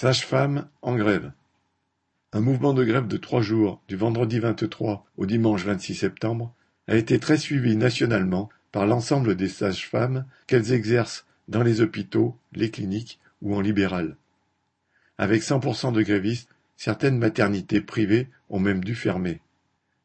Sages-femmes en grève. Un mouvement de grève de trois jours, du vendredi 23 au dimanche 26 septembre, a été très suivi nationalement par l'ensemble des sages-femmes qu'elles exercent dans les hôpitaux, les cliniques ou en libéral. Avec 100% de grévistes, certaines maternités privées ont même dû fermer.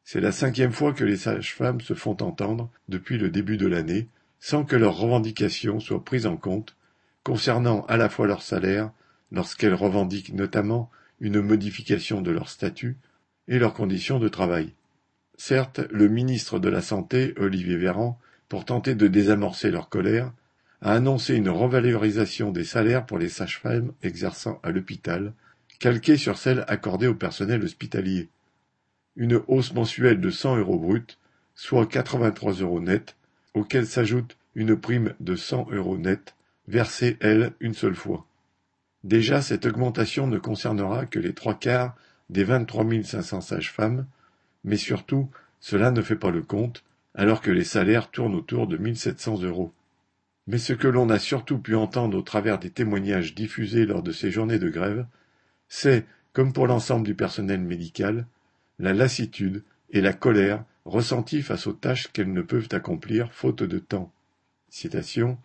C'est la cinquième fois que les sages-femmes se font entendre depuis le début de l'année, sans que leurs revendications soient prises en compte, concernant à la fois leur salaire, lorsqu'elles revendiquent notamment une modification de leur statut et leurs conditions de travail. Certes, le ministre de la Santé, Olivier Véran, pour tenter de désamorcer leur colère, a annoncé une revalorisation des salaires pour les sages-femmes exerçant à l'hôpital, calquée sur celle accordée au personnel hospitalier. Une hausse mensuelle de 100 euros bruts, soit 83 euros nets, auquel s'ajoute une prime de 100 euros nets, versée, elle, une seule fois. Déjà cette augmentation ne concernera que les trois quarts des 23 500 sages-femmes, mais surtout cela ne fait pas le compte, alors que les salaires tournent autour de 1700 euros. Mais ce que l'on a surtout pu entendre au travers des témoignages diffusés lors de ces journées de grève, c'est, comme pour l'ensemble du personnel médical, la lassitude et la colère ressenties face aux tâches qu'elles ne peuvent accomplir faute de temps. Citation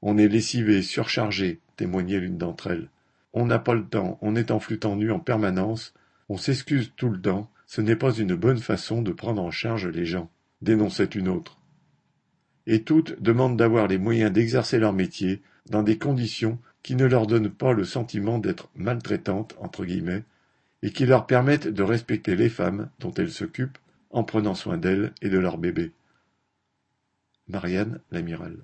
On est lessivé, surchargé, témoignait l'une d'entre elles. On n'a pas le temps, on est en flux tendu en permanence, on s'excuse tout le temps, ce n'est pas une bonne façon de prendre en charge les gens, dénonçait une autre. Et toutes demandent d'avoir les moyens d'exercer leur métier dans des conditions qui ne leur donnent pas le sentiment d'être maltraitantes, entre guillemets, et qui leur permettent de respecter les femmes dont elles s'occupent en prenant soin d'elles et de leurs bébés. Marianne l'amiral.